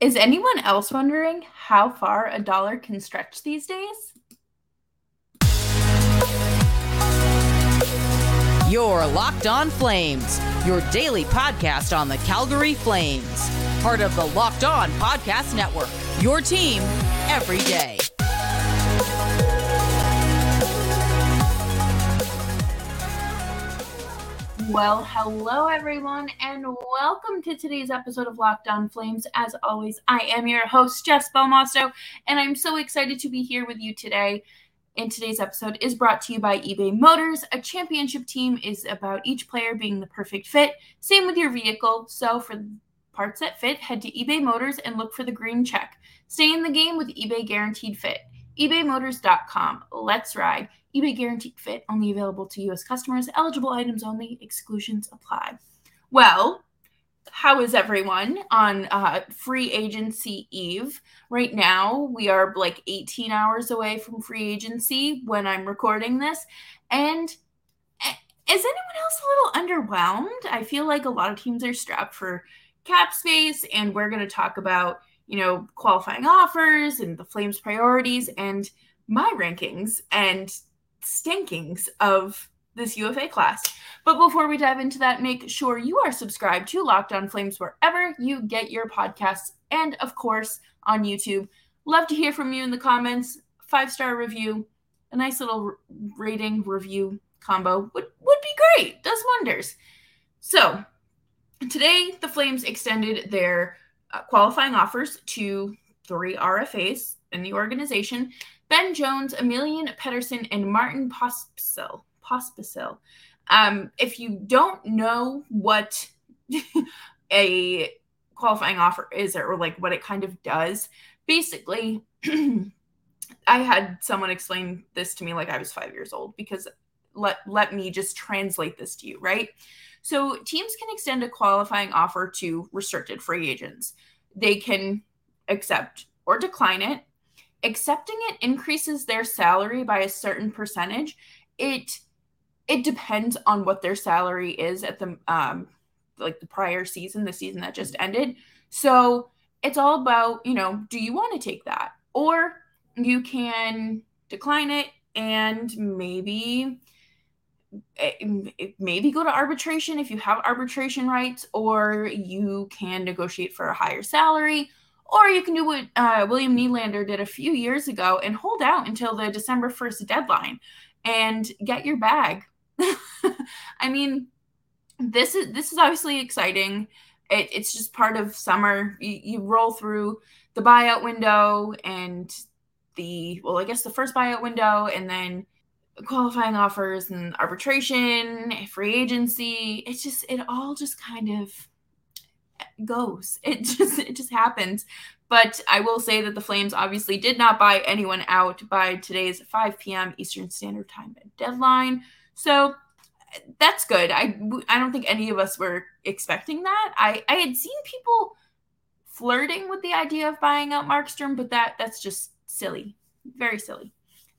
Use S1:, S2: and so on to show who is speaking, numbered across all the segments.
S1: Is anyone else wondering how far a dollar can stretch these days?
S2: Your Locked On Flames, your daily podcast on the Calgary Flames, part of the Locked On Podcast Network. Your team every day.
S1: Well, hello everyone, and welcome to today's episode of Locked On Flames. As always, I am your host, Jess Belmosto, and I'm so excited to be here with you today. And today's episode is brought to you by eBay Motors. A championship team is about each player being the perfect fit. Same with your vehicle. So for parts that fit, head to eBay Motors and look for the green check. Stay in the game with eBay Guaranteed Fit. ebaymotors.com. Let's ride eBay guaranteed fit, only available to U.S. customers, eligible items only, exclusions apply. Well, how is everyone on uh, free agency eve right now we are like 18 hours away from free agency when i'm recording this and eh, is anyone else a little underwhelmed i feel like a lot of teams are strapped for cap space and we're going to talk about you know qualifying offers and the flames priorities and my rankings and Stankings of this UFA class. But before we dive into that, make sure you are subscribed to Locked On Flames wherever you get your podcasts and, of course, on YouTube. Love to hear from you in the comments. Five star review, a nice little rating review combo would, would be great. Does wonders. So, today the Flames extended their uh, qualifying offers to three RFAs in the organization. Ben Jones, Emilian Pedersen, and Martin Pospisil. Pospisil. Um, if you don't know what a qualifying offer is or like what it kind of does, basically, I had someone explain this to me like I was five years old because let let me just translate this to you, right? So teams can extend a qualifying offer to restricted free agents. They can accept or decline it accepting it increases their salary by a certain percentage. It it depends on what their salary is at the um like the prior season, the season that just ended. So it's all about, you know, do you want to take that? Or you can decline it and maybe eh, maybe go to arbitration if you have arbitration rights or you can negotiate for a higher salary or you can do what uh, William Nylander did a few years ago and hold out until the December 1st deadline and get your bag. I mean, this is this is obviously exciting. It, it's just part of summer. You, you roll through the buyout window and the well, I guess the first buyout window, and then qualifying offers and arbitration, free agency. It's just it all just kind of goes. It just it just happens. But I will say that the Flames obviously did not buy anyone out by today's 5 p.m. Eastern Standard Time deadline. So that's good. I I don't think any of us were expecting that. I I had seen people flirting with the idea of buying out Markstrom, but that that's just silly. Very silly.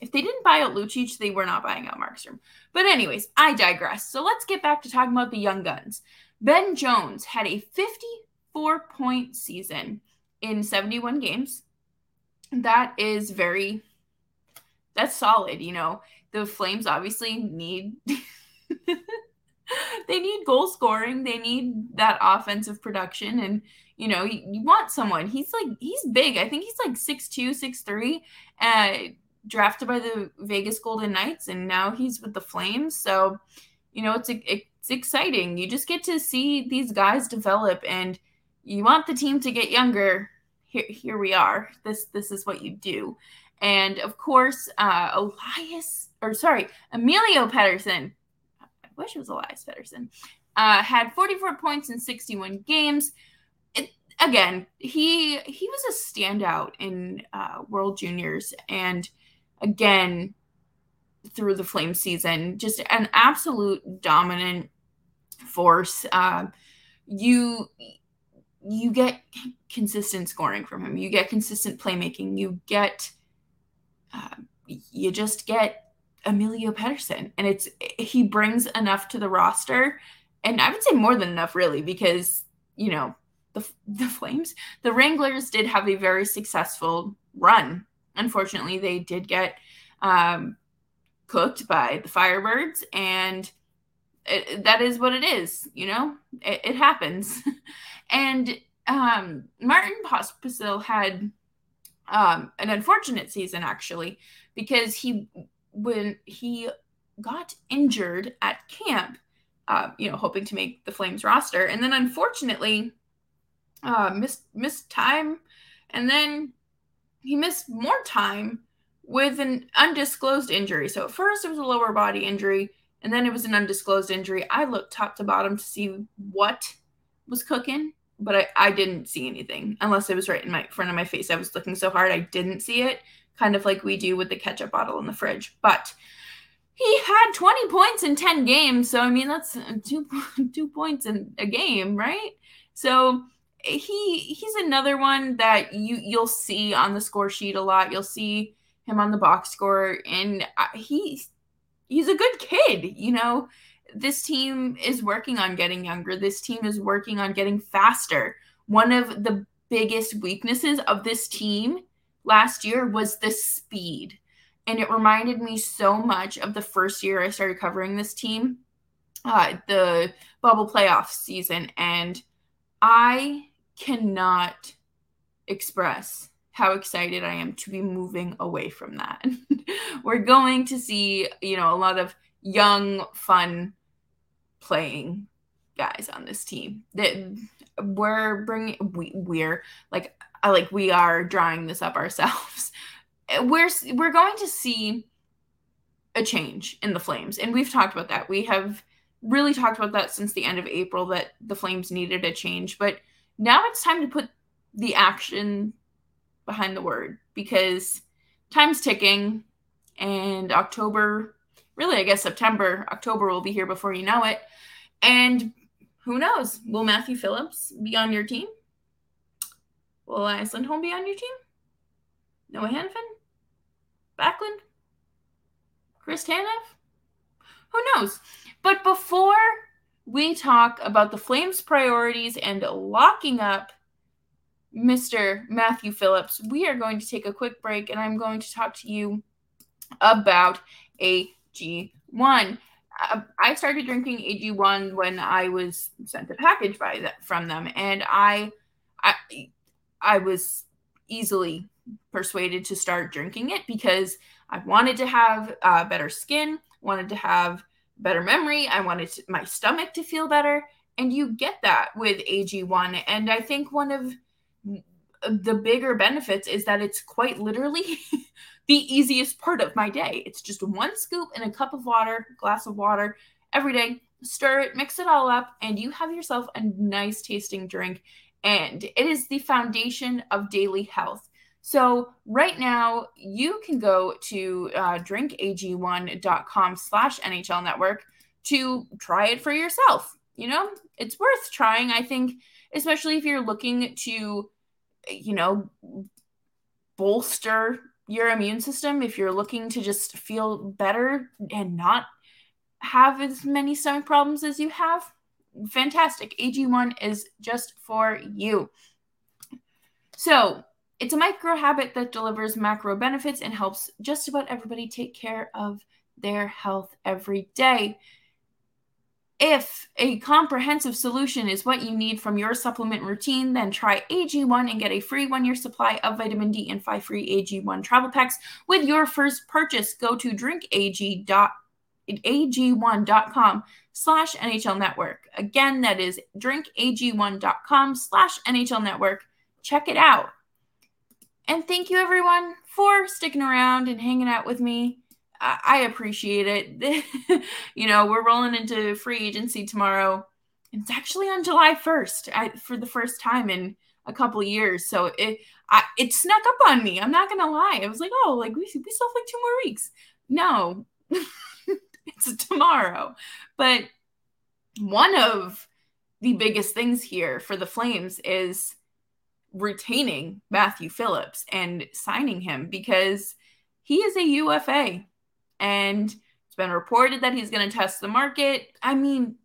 S1: If they didn't buy out Lucic, they were not buying out Markstrom. But anyways, I digress. So let's get back to talking about the young guns. Ben Jones had a 54 point season in 71 games. That is very, that's solid. You know, the Flames obviously need. they need goal scoring. They need that offensive production. And, you know, you, you, want someone. He's like, he's big. I think he's like 6'2, 6'3, uh, drafted by the Vegas Golden Knights. And now he's with the Flames. So, you know, it's a, it's exciting. You just get to see these guys develop, and you want the team to get younger. Here, here we are. This this is what you do, and of course, uh, Elias or sorry, Emilio Pettersen. I wish it was Elias Pettersson. Uh, had 44 points in 61 games. It, again, he he was a standout in uh, World Juniors, and again, through the flame season just an absolute dominant force. Um, you you get consistent scoring from him. You get consistent playmaking. You get uh, you just get Emilio Pettersen, and it's he brings enough to the roster, and I would say more than enough, really, because you know the the Flames, the Wranglers did have a very successful run. Unfortunately, they did get um, cooked by the Firebirds, and it, that is what it is, you know? It, it happens. and um, Martin Pospisil had um, an unfortunate season, actually, because he, when he got injured at camp, uh, you know, hoping to make the Flames roster. And then unfortunately, uh, missed, missed time. And then he missed more time with an undisclosed injury. So at first it was a lower body injury, and then it was an undisclosed injury. I looked top to bottom to see what was cooking, but I, I didn't see anything unless it was right in my front of my face. I was looking so hard I didn't see it, kind of like we do with the ketchup bottle in the fridge. But he had 20 points in 10 games, so I mean that's uh, two two points in a game, right? So he he's another one that you you'll see on the score sheet a lot. You'll see him on the box score, and uh, he he's a good kid, you know. This team is working on getting younger. This team is working on getting faster. One of the biggest weaknesses of this team last year was the speed. And it reminded me so much of the first year I started covering this team, uh, the bubble playoff season. And I cannot express how excited I am to be moving away from that. We're going to see, you know, a lot of young, fun playing guys on this team. That we're bringing, we, we're like, like we are drawing this up ourselves. We're we're going to see a change in the Flames, and we've talked about that. We have really talked about that since the end of April that the Flames needed a change, but now it's time to put the action behind the word because time's ticking and October, really, I guess September, October will be here before you know it. And who knows? Will Matthew Phillips be on your team? Will Elias Lindholm be on your team? Noah Hanifin? Backlund? Chris Tanev? Who knows? But before we talk about the Flames' priorities and locking up Mr. Matthew Phillips, we are going to take a quick break and I'm going to talk to you about AG1. Uh, I started drinking AG1 when I was sent a package by the, from them and I, I I was easily persuaded to start drinking it because I wanted to have uh, better skin, wanted to have better memory, I wanted to, my stomach to feel better and you get that with AG1 and I think one of the bigger benefits is that it's quite literally the easiest part of my day. It's just one scoop in a cup of water, glass of water every day. Stir it, mix it all up, and you have yourself a nice tasting drink. And it is the foundation of daily health. So right now, you can go to uh, drinkag1.com slash NHL Network to try it for yourself. You know, it's worth trying, I think, especially if you're looking to you know, bolster your immune system if you're looking to just feel better and not have as many stomach problems as you have. Fantastic. AG1 is just for you. So, it's a micro habit that delivers macro benefits and helps just about everybody take care of their health every day. If a comprehensive solution is what you need from your supplement routine, then try AG1 and get a free one year supply of vitamin D and five free AG1 travel packs with your first purchase. Go to drinkag.ag1.com slash NHL Network. Again, that is drinkag1.com slash NHL Network. Check it out. And thank you everyone for sticking around and hanging out with me. I, appreciate it. you know, we're rolling into free agency tomorrow. It's actually on July 1st I, for the first time in a couple years. So it I, it snuck up on me. I'm not gonna lie. I was like, oh, like we we still have like two more weeks. No, it's tomorrow. But one of the biggest things here for the Flames is retaining Matthew Phillips and signing him because he is a UFA and it's been reported that he's going to test the market. I mean,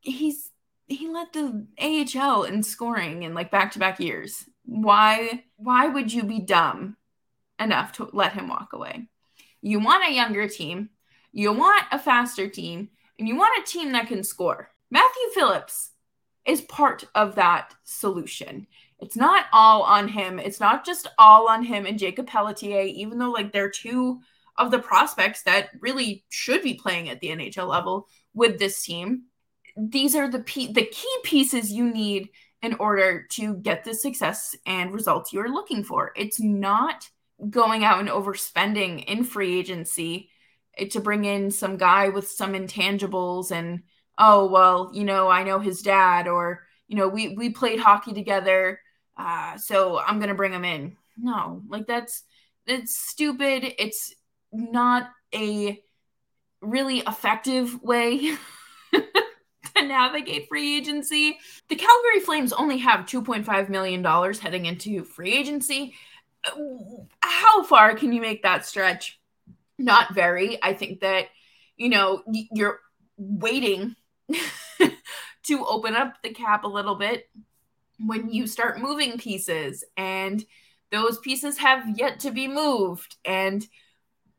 S1: he's he led the AHL in scoring in like back-to-back years. Why why would you be dumb enough to let him walk away? You want a younger team, you want a faster team, and you want a team that can score. Matthew Phillips is part of that solution. It's not all on him. It's not just all on him and Jacob Pelletier, even though like they're two of the prospects that really should be playing at the NHL level with this team. These are the the key pieces you need in order to get the success and results you're looking for. It's not going out and overspending in free agency to bring in some guy with some intangibles and oh well, you know, I know his dad or you know, we we played hockey together, uh, so I'm gonna bring him in. No, like that's it's stupid. It's not a really effective way to navigate free agency. The Calgary Flames only have $2.5 million heading into free agency. How far can you make that stretch? Not very. I think that, you know, you're waiting to open up the cap a little bit when you start moving pieces and those pieces have yet to be moved and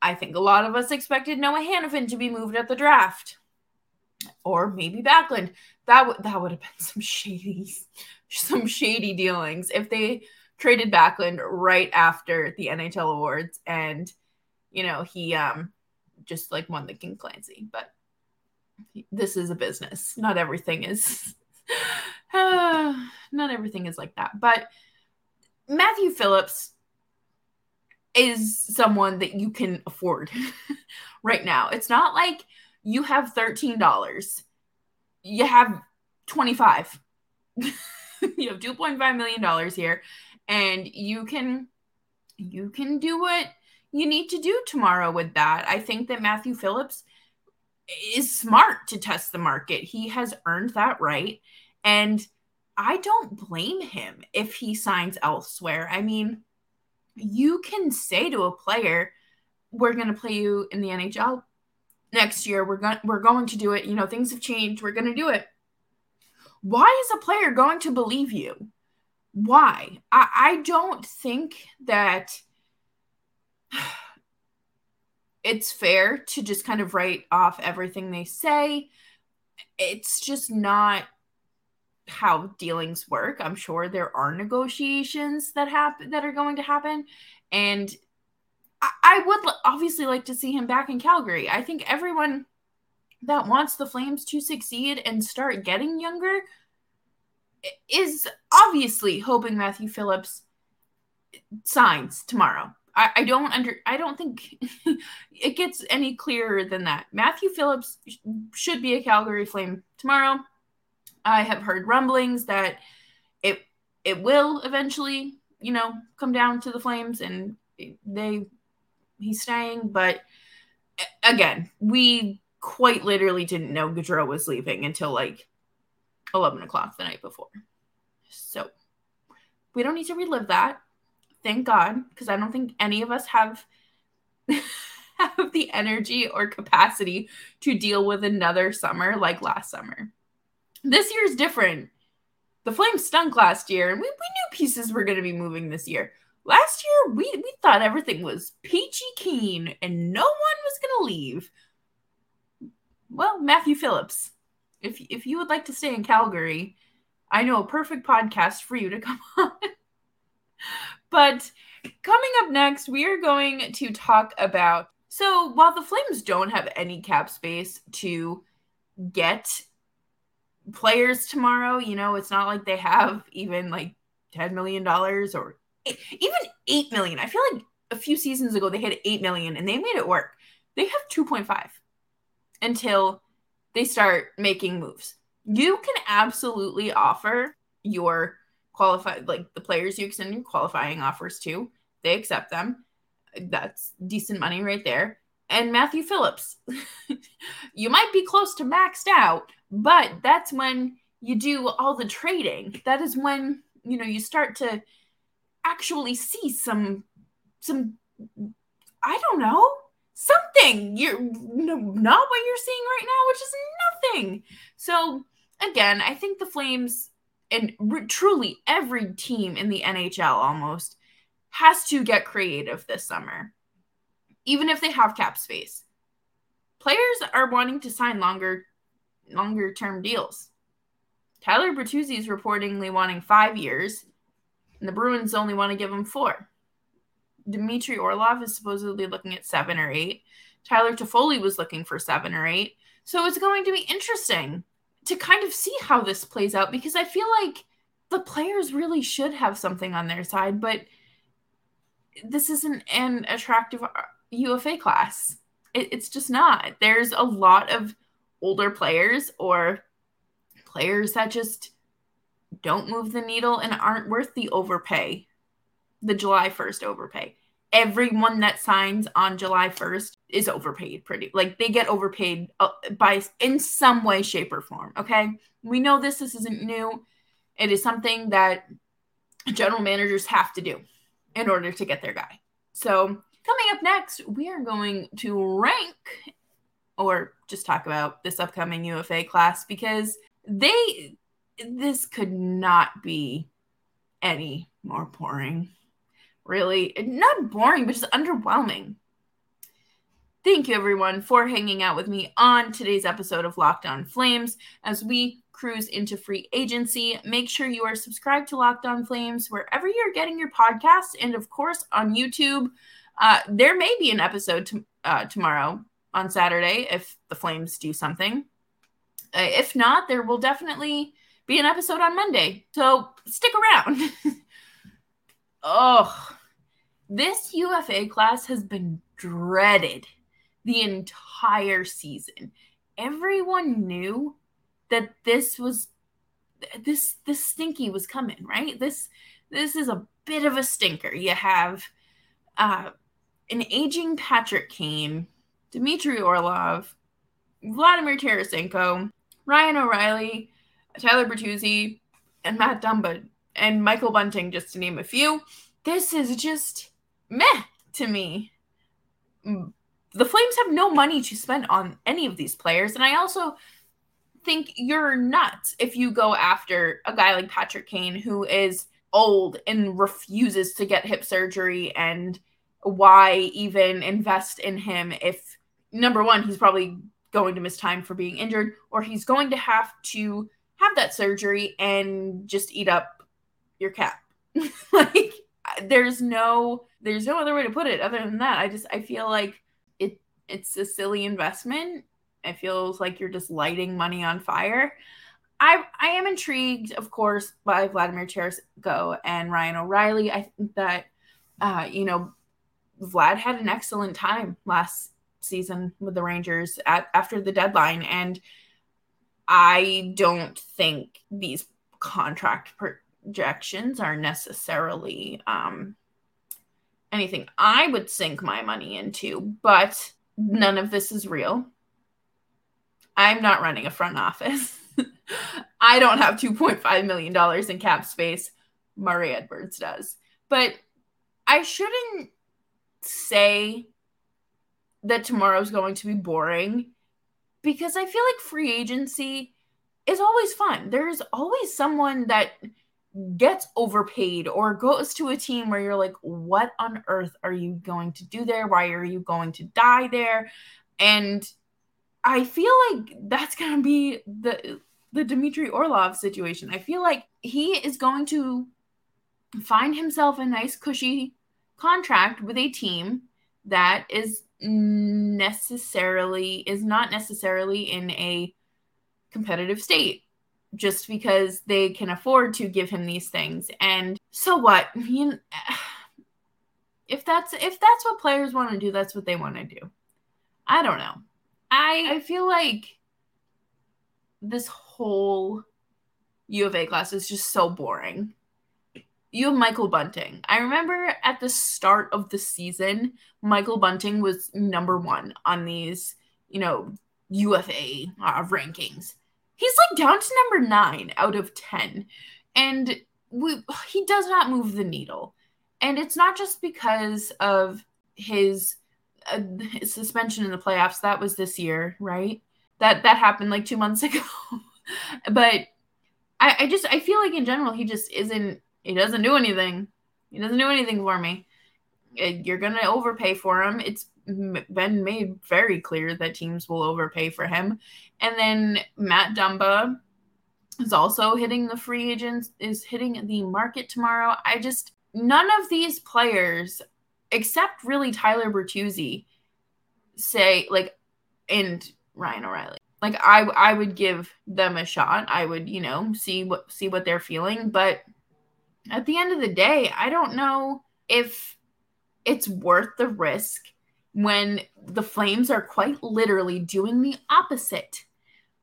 S1: I think a lot of us expected Noah Hanifin to be moved at the draft, or maybe Backlund. That would that would have been some shady, some shady dealings if they traded Backlund right after the NHL awards, and you know he um just like won the King Clancy. But this is a business. Not everything is. not everything is like that, but. Matthew Phillips is someone that you can afford right now. It's not like you have $13. You have 25. you have 2.5 million dollars here and you can you can do what you need to do tomorrow with that. I think that Matthew Phillips is smart to test the market. He has earned that right and I don't blame him if he signs elsewhere. I mean, you can say to a player, we're going to play you in the NHL next year. We're going we're going to do it. You know, things have changed. We're going to do it. Why is a player going to believe you? Why? I, I don't think that it's fair to just kind of write off everything they say. It's just not how dealings work. I'm sure there are negotiations that happen that are going to happen, and I, would obviously like to see him back in Calgary. I think everyone that wants the Flames to succeed and start getting younger is obviously hoping Matthew Phillips signs tomorrow. I, I don't under I don't think it gets any clearer than that. Matthew Phillips should be a Calgary Flame tomorrow. I have heard rumblings that it it will eventually, you know, come down to the flames and they he's staying, but again, we quite literally didn't know Gaudreau was leaving until like eleven o'clock the night before. So we don't need to relive that. Thank God, because I don't think any of us have have the energy or capacity to deal with another summer like last summer. This year's different. The Flames stunk last year, and we, we knew pieces were going to be moving this year. Last year, we, we thought everything was peachy keen and no one was going to leave. Well, Matthew Phillips, if, if you would like to stay in Calgary, I know a perfect podcast for you to come on. but coming up next, we are going to talk about. So, while the Flames don't have any cap space to get players tomorrow. You know, it's not like they have even like $10 million or eight, even 8 million. I feel like a few seasons ago they had 8 million and they made it work. They have 2.5 until they start making moves. You can absolutely offer your qualified like the players you extend qualifying offers to. They accept them. That's decent money right there and Matthew Phillips. you might be close to maxed out, but that's when you do all the trading. That is when, you know, you start to actually see some some I don't know, something. You're not what you're seeing right now, which is nothing. So again, I think the Flames and re- truly every team in the NHL almost has to get creative this summer even if they have cap space. Players are wanting to sign longer longer term deals. Tyler Bertuzzi is reportedly wanting five years, and the Bruins only want to give him four. Dmitry Orlov is supposedly looking at seven or eight. Tyler Toffoli was looking for seven or eight. So it's going to be interesting to kind of see how this plays out because I feel like the players really should have something on their side, but this isn't an attractive UFA class. It, it's just not. There's a lot of older players or players that just don't move the needle and aren't worth the overpay, the July 1st overpay. Everyone that signs on July 1st is overpaid pretty like they get overpaid uh, by in some way shape or form, okay? We know this this isn't new. It is something that general managers have to do in order to get their guy. So Coming up next, we are going to rank or just talk about this upcoming UFA class because they this could not be any more boring. Really, not boring, but just underwhelming. Thank you, everyone, for hanging out with me on today's episode of Locked On Flames. As we cruise into free agency, make sure you are subscribed to Locked On Flames wherever you're getting your podcasts and, of course, on YouTube. Uh, there may be an episode uh, tomorrow on Saturday if the Flames do something. Uh, if not, there will definitely be an episode on Monday. So stick around. oh, this UFA class has been dreaded the entire season. Everyone knew that this was this this stinky was coming, right? This this is a bit of a stinker. You have uh an aging Patrick Kane, Dmitry Orlov, Vladimir Tarasenko, Ryan O'Reilly, Tyler Bertuzzi, and Matt Dumba, and Michael Bunting, just to name a few. This is just meh to me. Mm, the Flames have no money to spend on any of these players, and I also think you're nuts if you go after a guy like Patrick Kane, who is old and refuses to get hip surgery and why even invest in him if number one, he's probably going to miss time for being injured, or he's going to have to have that surgery and just eat up your cap. like there's no there's no other way to put it other than that. I just I feel like it it's a silly investment. It feels like you're just lighting money on fire. I I am intrigued, of course, by Vladimir Tarasenko and Ryan O'Reilly. I think that uh, you know Vlad had an excellent time last season with the Rangers at, after the deadline. And I don't think these contract projections are necessarily um, anything I would sink my money into, but none of this is real. I'm not running a front office. I don't have $2.5 million in cap space. Murray Edwards does. But I shouldn't say that tomorrow's going to be boring because I feel like free agency is always fun. There's always someone that gets overpaid or goes to a team where you're like, what on earth are you going to do there? Why are you going to die there? And I feel like that's gonna be the the Dmitry Orlov situation. I feel like he is going to find himself a nice cushy contract with a team that is necessarily is not necessarily in a competitive state just because they can afford to give him these things and so what you know, if that's if that's what players want to do that's what they want to do i don't know i i feel like this whole UFA class is just so boring you have Michael Bunting. I remember at the start of the season, Michael Bunting was number one on these, you know, UFA uh, rankings. He's like down to number nine out of 10. And we, he does not move the needle. And it's not just because of his, uh, his suspension in the playoffs. That was this year, right? That that happened like two months ago. but I, I just I feel like in general he just isn't he doesn't do anything. He doesn't do anything for me. You're going to overpay for him. It's been made very clear that teams will overpay for him. And then Matt Dumba is also hitting the free agents, is hitting the market tomorrow. I just, none of these players, except really Tyler Bertuzzi, say, like, and Ryan O'Reilly. Like I I would give them a shot. I would, you know, see what see what they're feeling, but at the end of the day, I don't know if it's worth the risk when the Flames are quite literally doing the opposite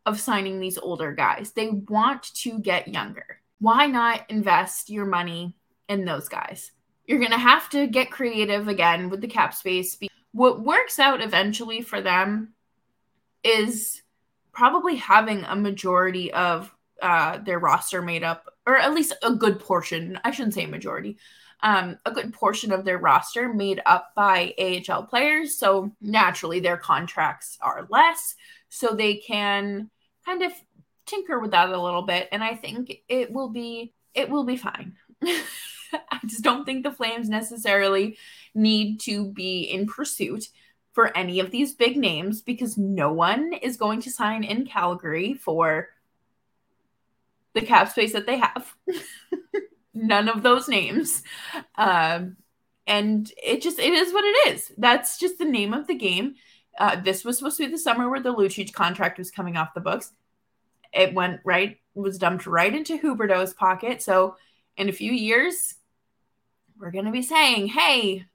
S1: of signing these older guys. They want to get younger. Why not invest your money in those guys? You're going to have to get creative again with the cap space. What works out eventually for them is probably having a majority of uh, their roster made up, or at least a good portion, I shouldn't say majority, um, a good portion of their roster made up by AHL players. So naturally, their contracts are less. So they can kind of tinker with that a little bit. And I think it will be it will be fine. I just don't think the Flames necessarily need to be in pursuit for any of these big names because no one is going to sign in Calgary for the cap space that they have. None of those names. Um, and it just it is what it is. That's just the name of the game. Uh, this was supposed to be the summer where the Lucic contract was coming off the books. It went right was dumped right into Huberdeau's pocket. So in a few years, we're gonna be saying, "Hey,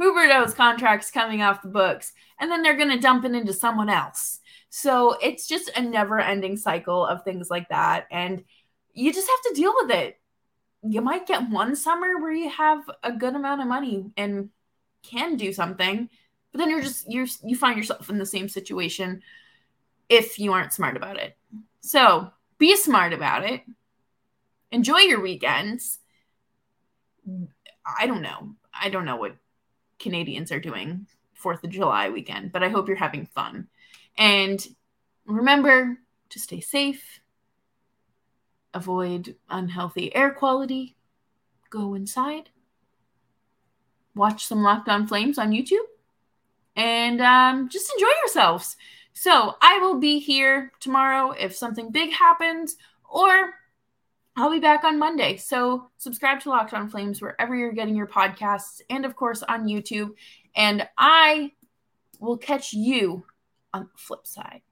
S1: Huberdeau's contract's coming off the books," and then they're gonna dump it into someone else. So it's just a never ending cycle of things like that. And you just have to deal with it. You might get one summer where you have a good amount of money and can do something, but then you're just you you find yourself in the same situation if you aren't smart about it. So, be smart about it. Enjoy your weekends. I don't know. I don't know what Canadians are doing Fourth of July weekend, but I hope you're having fun. And remember to stay safe, avoid unhealthy air quality, go inside, watch some Locked On Flames on YouTube, and um, just enjoy yourselves. So I will be here tomorrow if something big happens, or I'll be back on Monday. So subscribe to Locked On Flames wherever you're getting your podcasts, and of course on YouTube. And I will catch you on the flip side.